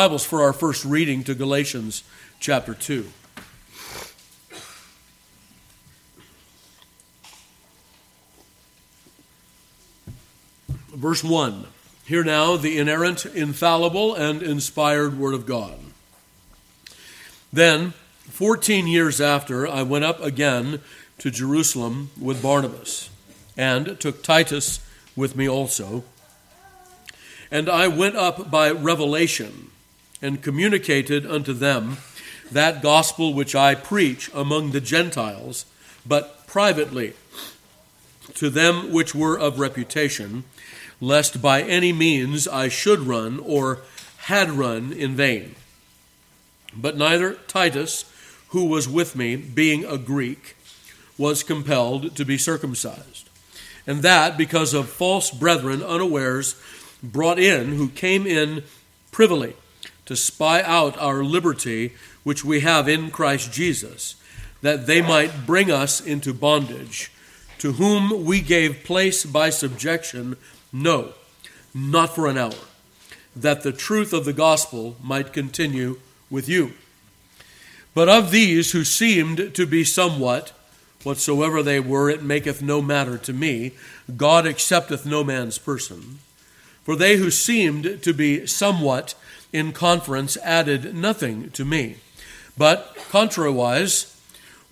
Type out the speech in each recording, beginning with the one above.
Bibles for our first reading to Galatians chapter 2. Verse 1. Hear now the inerrant, infallible, and inspired Word of God. Then, 14 years after, I went up again to Jerusalem with Barnabas, and took Titus with me also. And I went up by revelation and communicated unto them that gospel which I preach among the Gentiles, but privately to them which were of reputation, lest by any means I should run or had run in vain. But neither Titus, who was with me, being a Greek, was compelled to be circumcised. And that because of false brethren unawares brought in, who came in privily to spy out our liberty which we have in Christ Jesus, that they might bring us into bondage, to whom we gave place by subjection, no, not for an hour, that the truth of the gospel might continue with you. But of these who seemed to be somewhat, whatsoever they were, it maketh no matter to me, God accepteth no man's person. For they who seemed to be somewhat in conference added nothing to me. But contrariwise,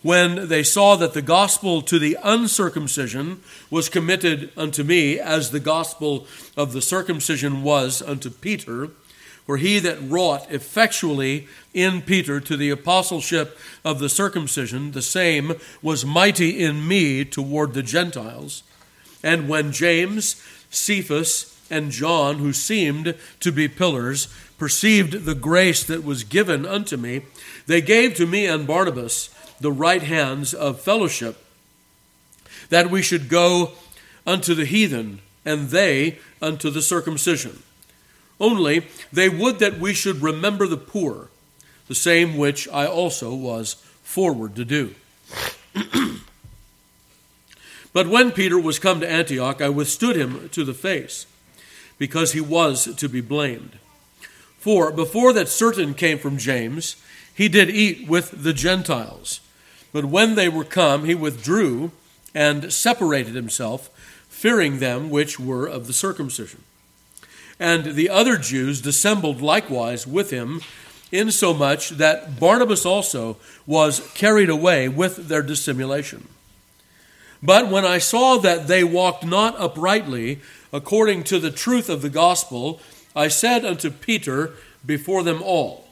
when they saw that the gospel to the uncircumcision was committed unto me, as the gospel of the circumcision was unto Peter, for he that wrought effectually in Peter to the apostleship of the circumcision, the same was mighty in me toward the Gentiles. And when James, Cephas, and John, who seemed to be pillars, perceived the grace that was given unto me, they gave to me and Barnabas the right hands of fellowship, that we should go unto the heathen, and they unto the circumcision. Only they would that we should remember the poor, the same which I also was forward to do. but when Peter was come to Antioch, I withstood him to the face, because he was to be blamed. For before that certain came from James, he did eat with the Gentiles. But when they were come, he withdrew and separated himself, fearing them which were of the circumcision. And the other Jews dissembled likewise with him, insomuch that Barnabas also was carried away with their dissimulation. But when I saw that they walked not uprightly according to the truth of the gospel, I said unto Peter before them all,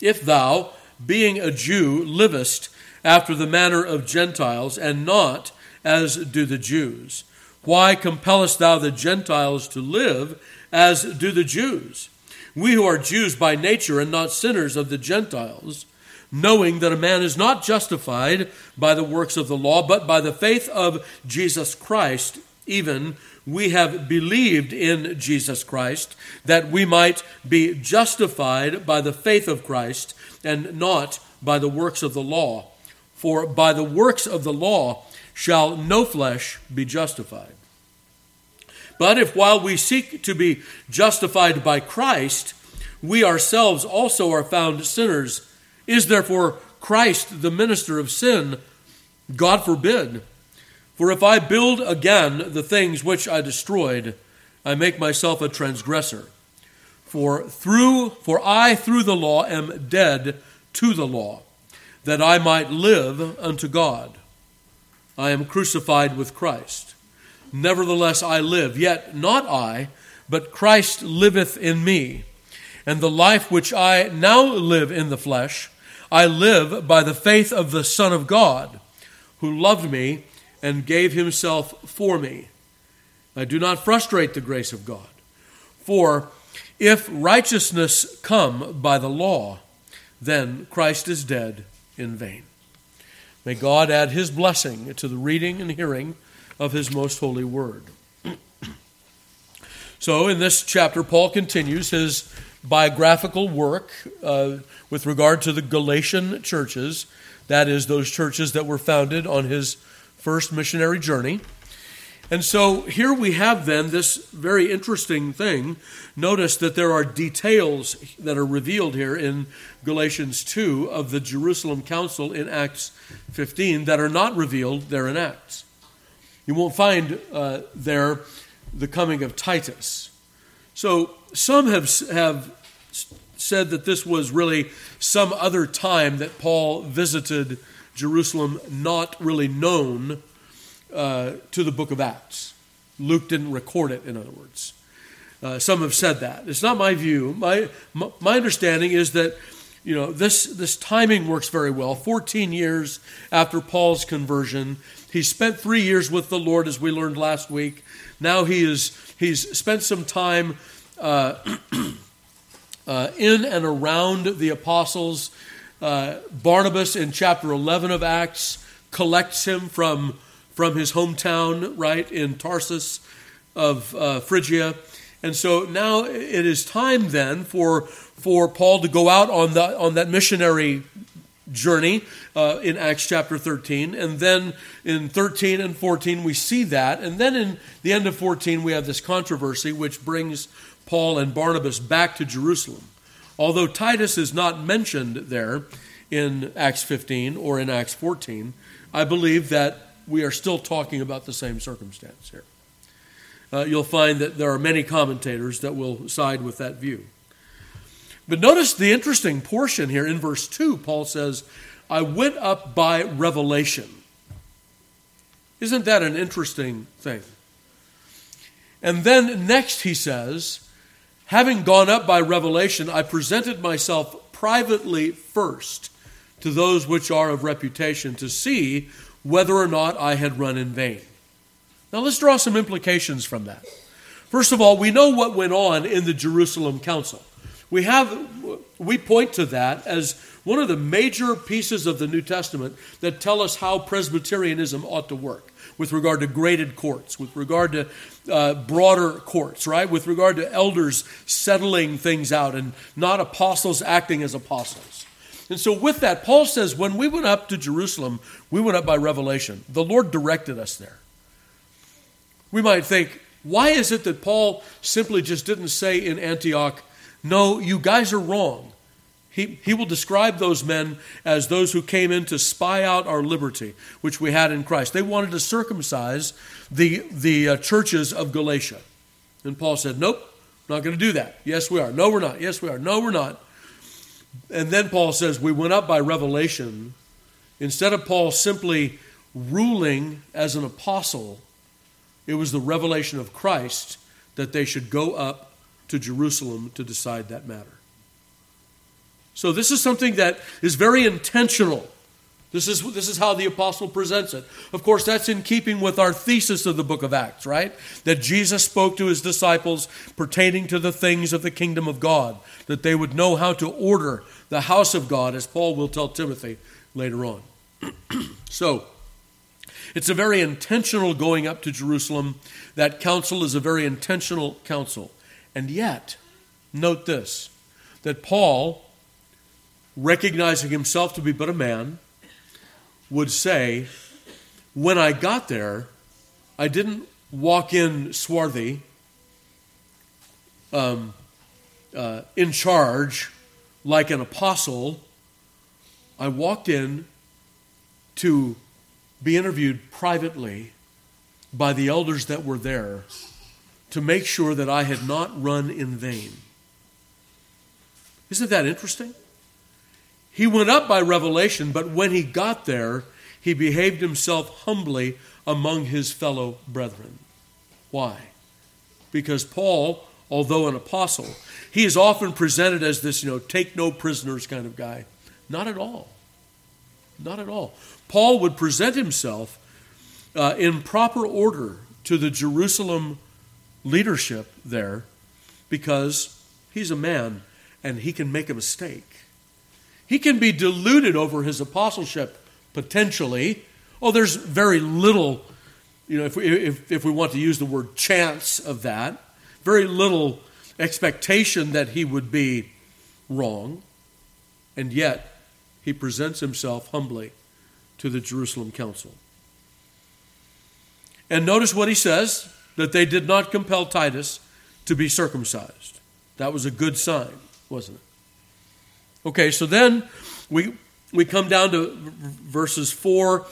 If thou, being a Jew, livest after the manner of Gentiles, and not as do the Jews, why compellest thou the Gentiles to live as do the Jews? We who are Jews by nature and not sinners of the Gentiles, knowing that a man is not justified by the works of the law, but by the faith of Jesus Christ, even we have believed in Jesus Christ, that we might be justified by the faith of Christ and not by the works of the law. For by the works of the law shall no flesh be justified. But if while we seek to be justified by Christ, we ourselves also are found sinners, is therefore Christ the minister of sin? God forbid. For if I build again the things which I destroyed, I make myself a transgressor. For through for I through the law am dead to the law, that I might live unto God. I am crucified with Christ. Nevertheless I live, yet not I, but Christ liveth in me. And the life which I now live in the flesh, I live by the faith of the Son of God, who loved me and gave himself for me. I do not frustrate the grace of God. For if righteousness come by the law, then Christ is dead in vain. May God add his blessing to the reading and hearing of his most holy word. so, in this chapter, Paul continues his biographical work uh, with regard to the Galatian churches, that is, those churches that were founded on his first missionary journey. And so here we have then this very interesting thing. Notice that there are details that are revealed here in Galatians 2 of the Jerusalem Council in Acts 15 that are not revealed there in Acts. You won't find uh, there the coming of Titus. So some have, have said that this was really some other time that Paul visited Jerusalem, not really known uh, to the book of Acts. Luke didn't record it, in other words. Uh, some have said that. It's not my view. My, my, understanding is that you know this this timing works very well 14 years after paul's conversion he spent three years with the lord as we learned last week now he is he's spent some time uh, uh, in and around the apostles uh, barnabas in chapter 11 of acts collects him from from his hometown, right, in Tarsus of uh, Phrygia. And so now it is time then for, for Paul to go out on, the, on that missionary journey uh, in Acts chapter 13. And then in 13 and 14, we see that. And then in the end of 14, we have this controversy which brings Paul and Barnabas back to Jerusalem. Although Titus is not mentioned there in Acts 15 or in Acts 14, I believe that we are still talking about the same circumstance here. Uh, you'll find that there are many commentators that will side with that view. But notice the interesting portion here in verse 2. Paul says, I went up by revelation. Isn't that an interesting thing? And then next he says, Having gone up by revelation, I presented myself privately first to those which are of reputation to see whether or not I had run in vain. Now let's draw some implications from that. First of all, we know what went on in the Jerusalem Council. We have we point to that as one of the major pieces of the New Testament that tell us how Presbyterianism ought to work with regard to graded courts, with regard to uh, broader courts, right? With regard to elders settling things out and not apostles acting as apostles. And so, with that, Paul says, when we went up to Jerusalem, we went up by revelation. The Lord directed us there. We might think, why is it that Paul simply just didn't say in Antioch, no, you guys are wrong? He, he will describe those men as those who came in to spy out our liberty, which we had in Christ. They wanted to circumcise the, the uh, churches of Galatia. And Paul said, Nope, not going to do that. Yes, we are. No, we're not. Yes, we are. No, we're not. And then Paul says, We went up by revelation. Instead of Paul simply ruling as an apostle, it was the revelation of Christ that they should go up to Jerusalem to decide that matter. So, this is something that is very intentional. This is, this is how the apostle presents it. Of course, that's in keeping with our thesis of the book of Acts, right? That Jesus spoke to his disciples pertaining to the things of the kingdom of God, that they would know how to order the house of God, as Paul will tell Timothy later on. so, it's a very intentional going up to Jerusalem. That council is a very intentional council. And yet, note this that Paul, recognizing himself to be but a man, would say, When I got there, I didn't walk in swarthy, um, uh, in charge, like an apostle. I walked in to be interviewed privately by the elders that were there to make sure that I had not run in vain. Isn't that interesting? He went up by revelation, but when he got there, he behaved himself humbly among his fellow brethren. Why? Because Paul, although an apostle, he is often presented as this, you know, take no prisoners kind of guy. Not at all. Not at all. Paul would present himself uh, in proper order to the Jerusalem leadership there because he's a man and he can make a mistake. He can be deluded over his apostleship potentially. Oh, there's very little, you know, if we, if, if we want to use the word chance of that, very little expectation that he would be wrong. And yet, he presents himself humbly to the Jerusalem council. And notice what he says that they did not compel Titus to be circumcised. That was a good sign, wasn't it? Okay, so then we, we come down to verses 4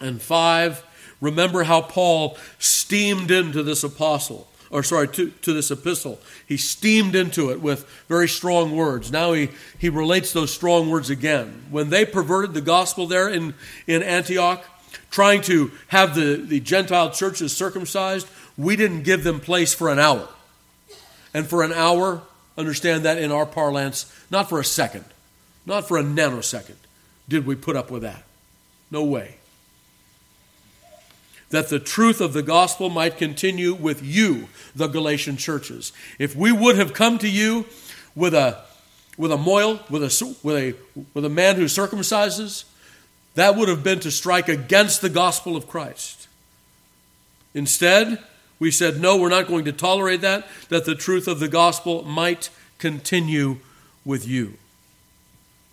and 5. Remember how Paul steamed into this apostle, or sorry, to, to this epistle. He steamed into it with very strong words. Now he, he relates those strong words again. When they perverted the gospel there in, in Antioch, trying to have the, the Gentile churches circumcised, we didn't give them place for an hour. And for an hour, understand that in our parlance, not for a second, not for a nanosecond, did we put up with that. No way. That the truth of the gospel might continue with you, the Galatian churches. If we would have come to you with a with a moil, with a, with a, with a man who circumcises, that would have been to strike against the gospel of Christ. Instead, we said, no, we're not going to tolerate that, that the truth of the gospel might continue with you.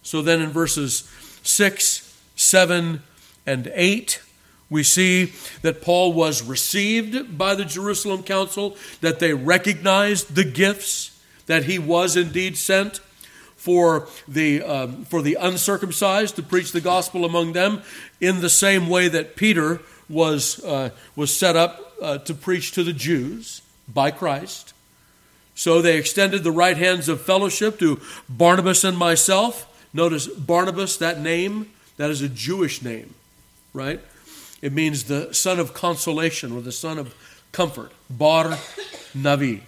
So then in verses 6, 7, and 8, we see that Paul was received by the Jerusalem council, that they recognized the gifts, that he was indeed sent for the, um, for the uncircumcised to preach the gospel among them, in the same way that Peter was, uh, was set up uh, to preach to the Jews by Christ. So they extended the right hands of fellowship to Barnabas and myself. Notice Barnabas, that name, that is a Jewish name, right? It means the son of consolation or the son of comfort. Bar Navi.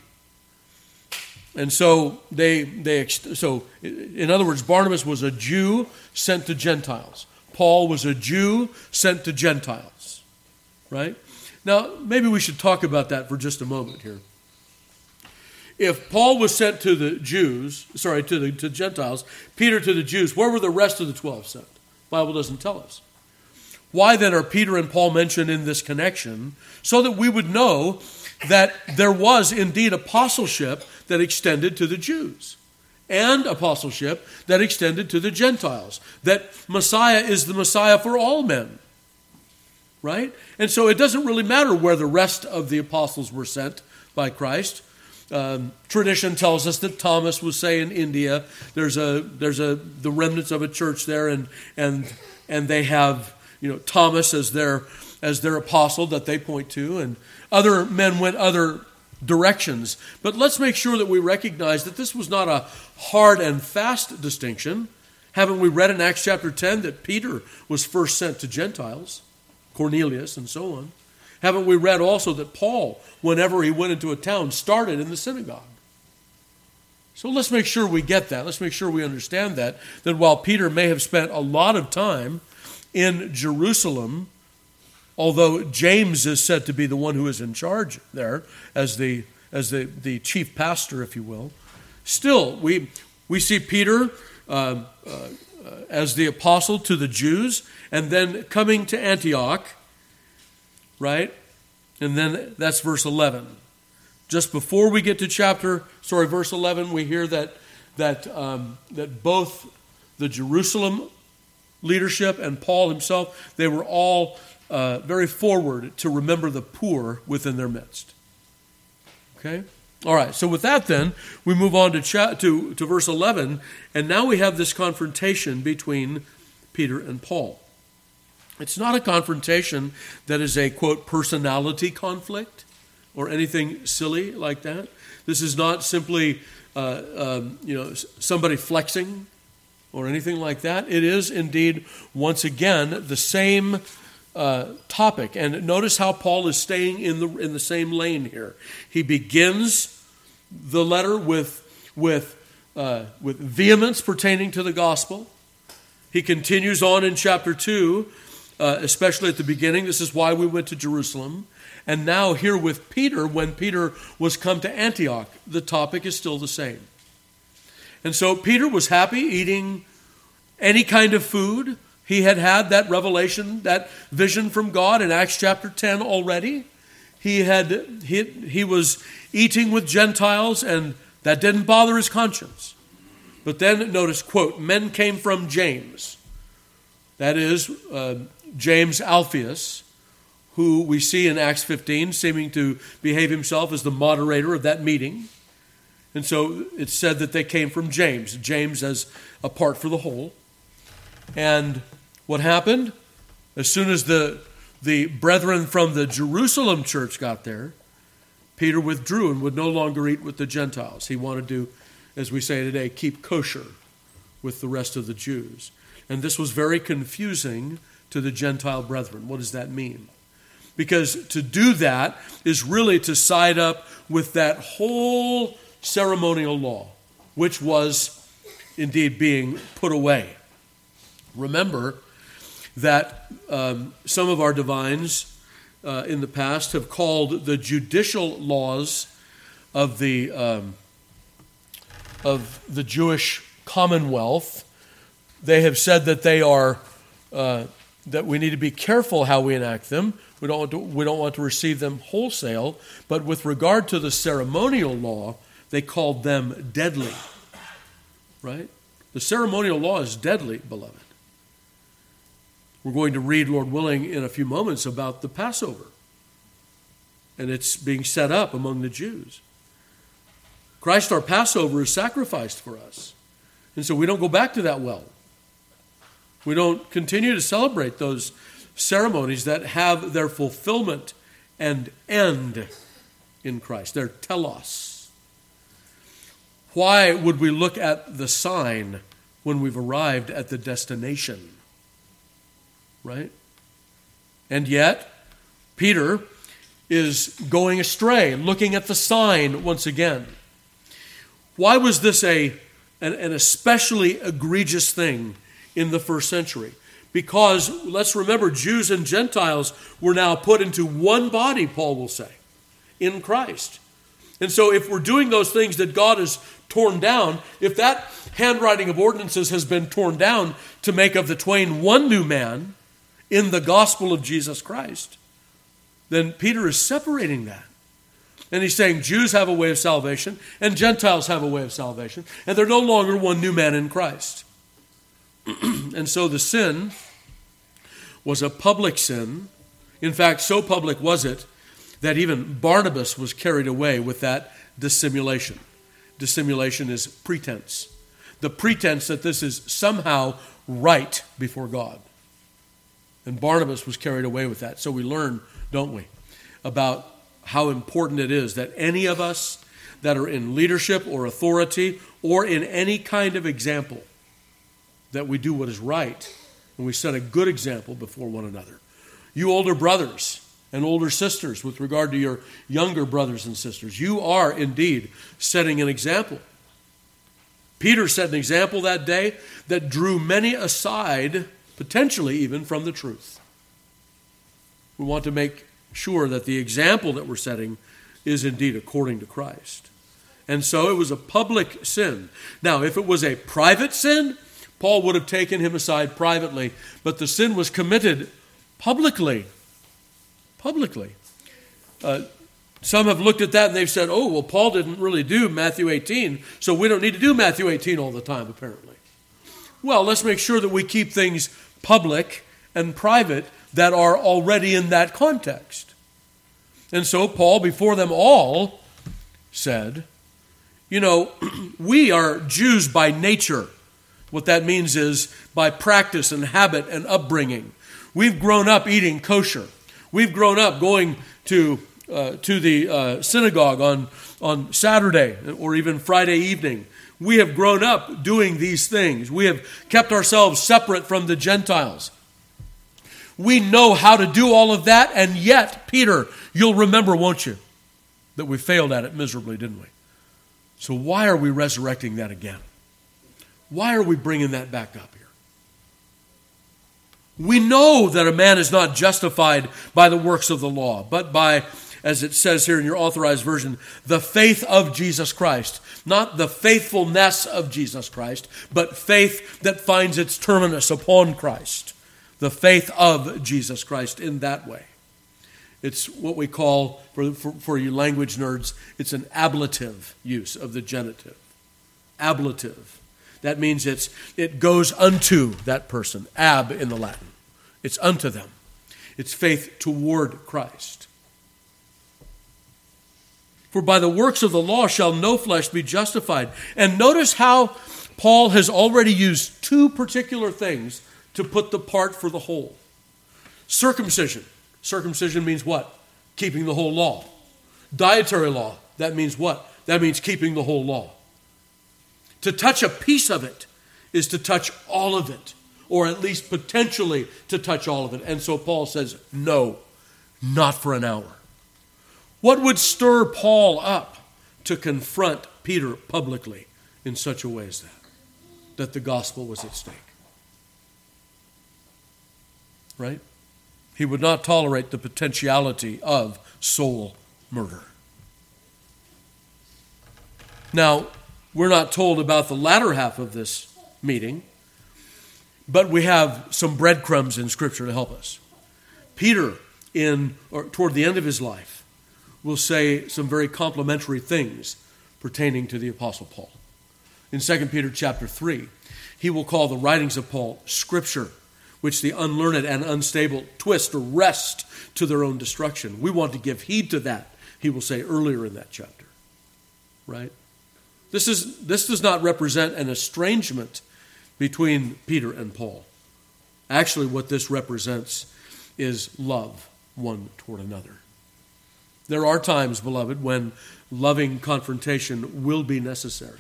And so they, they so in other words, Barnabas was a Jew sent to Gentiles. Paul was a Jew sent to Gentiles, right? Now, maybe we should talk about that for just a moment here. If Paul was sent to the Jews, sorry, to the to Gentiles, Peter to the Jews, where were the rest of the 12 sent? Bible doesn't tell us. Why then are Peter and Paul mentioned in this connection? So that we would know that there was indeed apostleship that extended to the Jews and apostleship that extended to the Gentiles. That Messiah is the Messiah for all men right? And so it doesn't really matter where the rest of the apostles were sent by Christ. Um, tradition tells us that Thomas was, say, in India. There's a there's a the remnants of a church there, and and and they have you know Thomas as their as their apostle that they point to, and other men went other directions. But let's make sure that we recognize that this was not a hard and fast distinction. Haven't we read in Acts chapter 10 that Peter was first sent to Gentiles? Cornelius, and so on. Haven't we read also that Paul, whenever he went into a town, started in the synagogue? So let's make sure we get that. Let's make sure we understand that. That while Peter may have spent a lot of time in Jerusalem, although James is said to be the one who is in charge there as the, as the, the chief pastor, if you will, still, we, we see Peter uh, uh, as the apostle to the Jews, and then coming to Antioch, right? And then that's verse 11. Just before we get to chapter, sorry, verse 11, we hear that, that, um, that both the Jerusalem leadership and Paul himself, they were all uh, very forward to remember the poor within their midst. Okay? All right, so with that, then, we move on to, cha- to, to verse 11, and now we have this confrontation between Peter and Paul. It's not a confrontation that is a, quote, personality conflict or anything silly like that. This is not simply, uh, um, you know, somebody flexing or anything like that. It is indeed, once again, the same uh, topic. And notice how Paul is staying in the, in the same lane here. He begins the letter with, with, uh, with vehemence pertaining to the gospel. He continues on in chapter 2, uh, especially at the beginning. This is why we went to Jerusalem. And now, here with Peter, when Peter was come to Antioch, the topic is still the same. And so Peter was happy eating any kind of food he had had that revelation, that vision from God in Acts chapter 10 already. He, had, he, he was eating with Gentiles, and that didn't bother his conscience. But then notice, quote, men came from James, that is, uh, James Alphaeus, who we see in Acts 15 seeming to behave himself as the moderator of that meeting. And so it's said that they came from James, James as a part for the whole. And what happened? As soon as the, the brethren from the Jerusalem church got there, Peter withdrew and would no longer eat with the Gentiles. He wanted to, as we say today, keep kosher with the rest of the Jews. And this was very confusing to the Gentile brethren. What does that mean? Because to do that is really to side up with that whole ceremonial law, which was indeed being put away. Remember that um, some of our divines uh, in the past have called the judicial laws of the um, of the Jewish commonwealth. They have said that they are uh, that we need to be careful how we enact them. We don't want to, we don't want to receive them wholesale. But with regard to the ceremonial law, they called them deadly. Right? The ceremonial law is deadly, beloved. We're going to read, Lord willing, in a few moments about the Passover. And it's being set up among the Jews. Christ, our Passover, is sacrificed for us. And so we don't go back to that well. We don't continue to celebrate those ceremonies that have their fulfillment and end in Christ. Their telos. Why would we look at the sign when we've arrived at the destination? Right? And yet, Peter is going astray, looking at the sign once again. Why was this a, an, an especially egregious thing in the first century? Because let's remember, Jews and Gentiles were now put into one body, Paul will say, in Christ. And so, if we're doing those things that God has torn down, if that handwriting of ordinances has been torn down to make of the twain one new man, in the gospel of Jesus Christ, then Peter is separating that. And he's saying Jews have a way of salvation and Gentiles have a way of salvation, and they're no longer one new man in Christ. and so the sin was a public sin. In fact, so public was it that even Barnabas was carried away with that dissimulation. Dissimulation is pretense. The pretense that this is somehow right before God. And Barnabas was carried away with that. So we learn, don't we, about how important it is that any of us that are in leadership or authority or in any kind of example, that we do what is right and we set a good example before one another. You older brothers and older sisters, with regard to your younger brothers and sisters, you are indeed setting an example. Peter set an example that day that drew many aside potentially even from the truth. We want to make sure that the example that we're setting is indeed according to Christ. And so it was a public sin. Now, if it was a private sin, Paul would have taken him aside privately, but the sin was committed publicly. Publicly. Uh, some have looked at that and they've said, oh, well, Paul didn't really do Matthew 18, so we don't need to do Matthew 18 all the time, apparently. Well, let's make sure that we keep things public and private that are already in that context. And so Paul, before them all, said, You know, we are Jews by nature. What that means is by practice and habit and upbringing. We've grown up eating kosher. We've grown up going to, uh, to the uh, synagogue on, on Saturday or even Friday evening. We have grown up doing these things. We have kept ourselves separate from the Gentiles. We know how to do all of that, and yet, Peter, you'll remember, won't you, that we failed at it miserably, didn't we? So, why are we resurrecting that again? Why are we bringing that back up here? We know that a man is not justified by the works of the law, but by as it says here in your authorized version, the faith of Jesus Christ. Not the faithfulness of Jesus Christ, but faith that finds its terminus upon Christ. The faith of Jesus Christ in that way. It's what we call, for, for, for you language nerds, it's an ablative use of the genitive. Ablative. That means it's, it goes unto that person. Ab in the Latin. It's unto them. it's faith toward Christ. For by the works of the law shall no flesh be justified. And notice how Paul has already used two particular things to put the part for the whole. Circumcision. Circumcision means what? Keeping the whole law. Dietary law. That means what? That means keeping the whole law. To touch a piece of it is to touch all of it, or at least potentially to touch all of it. And so Paul says, no, not for an hour. What would stir Paul up to confront Peter publicly in such a way as that? That the gospel was at stake. Right? He would not tolerate the potentiality of soul murder. Now, we're not told about the latter half of this meeting, but we have some breadcrumbs in Scripture to help us. Peter, in or toward the end of his life, will say some very complimentary things pertaining to the Apostle Paul. In 2 Peter chapter 3, he will call the writings of Paul Scripture, which the unlearned and unstable twist or wrest to their own destruction. We want to give heed to that, he will say earlier in that chapter. Right? This, is, this does not represent an estrangement between Peter and Paul. Actually, what this represents is love one toward another. There are times, beloved, when loving confrontation will be necessary.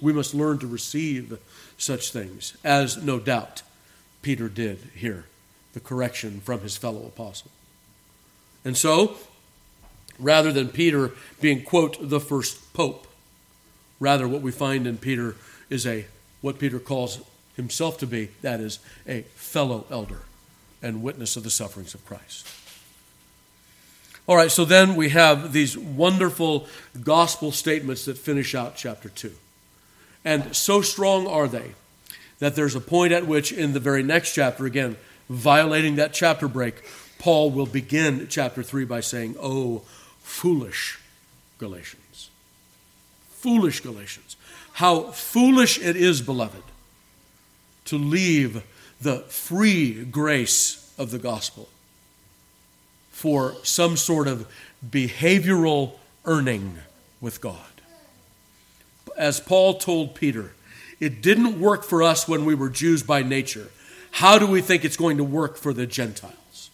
We must learn to receive such things, as no doubt Peter did here, the correction from his fellow apostle. And so, rather than Peter being, quote, the first pope, Rather, what we find in Peter is a what Peter calls himself to be that is, a fellow elder and witness of the sufferings of Christ. All right, so then we have these wonderful gospel statements that finish out chapter 2. And so strong are they that there's a point at which, in the very next chapter, again, violating that chapter break, Paul will begin chapter 3 by saying, Oh, foolish Galatians foolish Galatians. How foolish it is, beloved, to leave the free grace of the gospel for some sort of behavioral earning with God. As Paul told Peter, it didn't work for us when we were Jews by nature. How do we think it's going to work for the Gentiles?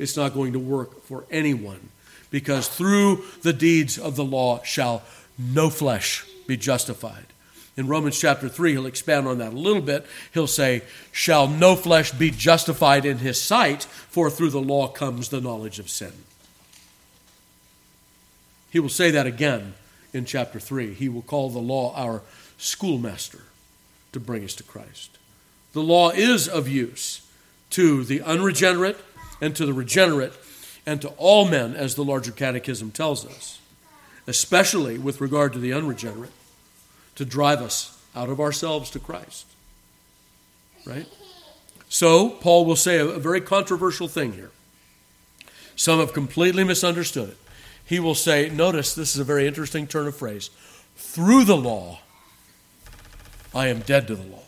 It's not going to work for anyone because through the deeds of the law shall no flesh be justified. In Romans chapter 3, he'll expand on that a little bit. He'll say, Shall no flesh be justified in his sight, for through the law comes the knowledge of sin. He will say that again in chapter 3. He will call the law our schoolmaster to bring us to Christ. The law is of use to the unregenerate and to the regenerate and to all men, as the larger catechism tells us especially with regard to the unregenerate, to drive us out of ourselves to Christ. Right? So, Paul will say a, a very controversial thing here. Some have completely misunderstood it. He will say, notice this is a very interesting turn of phrase through the law, I am dead to the law.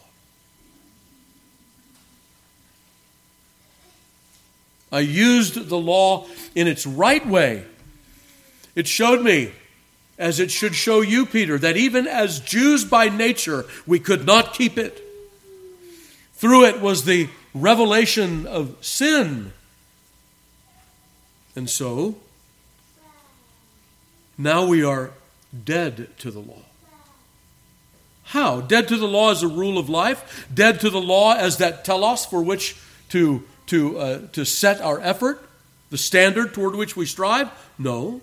I used the law in its right way. It showed me as it should show you, Peter, that even as Jews by nature, we could not keep it. Through it was the revelation of sin. And so, now we are dead to the law. How? Dead to the law as a rule of life? Dead to the law as that telos for which to, to, uh, to set our effort? The standard toward which we strive? No.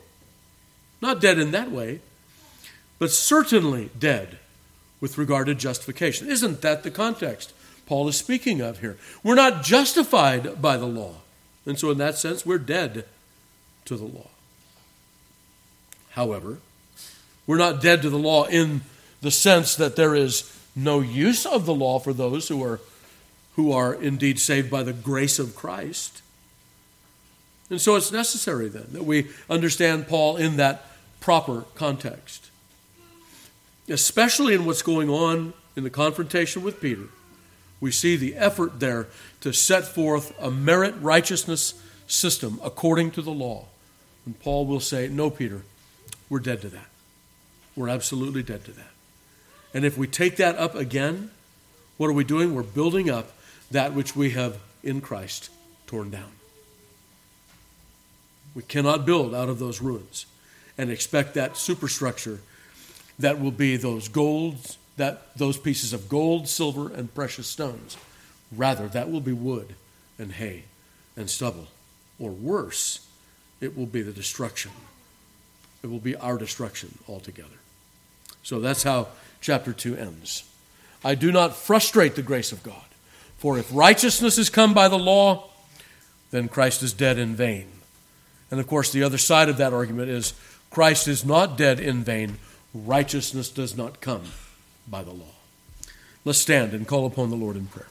Not dead in that way, but certainly dead with regard to justification. Isn't that the context Paul is speaking of here? We're not justified by the law. And so, in that sense, we're dead to the law. However, we're not dead to the law in the sense that there is no use of the law for those who are, who are indeed saved by the grace of Christ. And so it's necessary then that we understand Paul in that proper context, especially in what's going on in the confrontation with Peter. We see the effort there to set forth a merit righteousness system according to the law. And Paul will say, No, Peter, we're dead to that. We're absolutely dead to that. And if we take that up again, what are we doing? We're building up that which we have in Christ torn down. We cannot build out of those ruins and expect that superstructure that will be those golds, that those pieces of gold, silver, and precious stones. Rather, that will be wood and hay and stubble. Or worse, it will be the destruction. It will be our destruction altogether. So that's how chapter 2 ends. I do not frustrate the grace of God. For if righteousness is come by the law, then Christ is dead in vain. And of course, the other side of that argument is Christ is not dead in vain. Righteousness does not come by the law. Let's stand and call upon the Lord in prayer.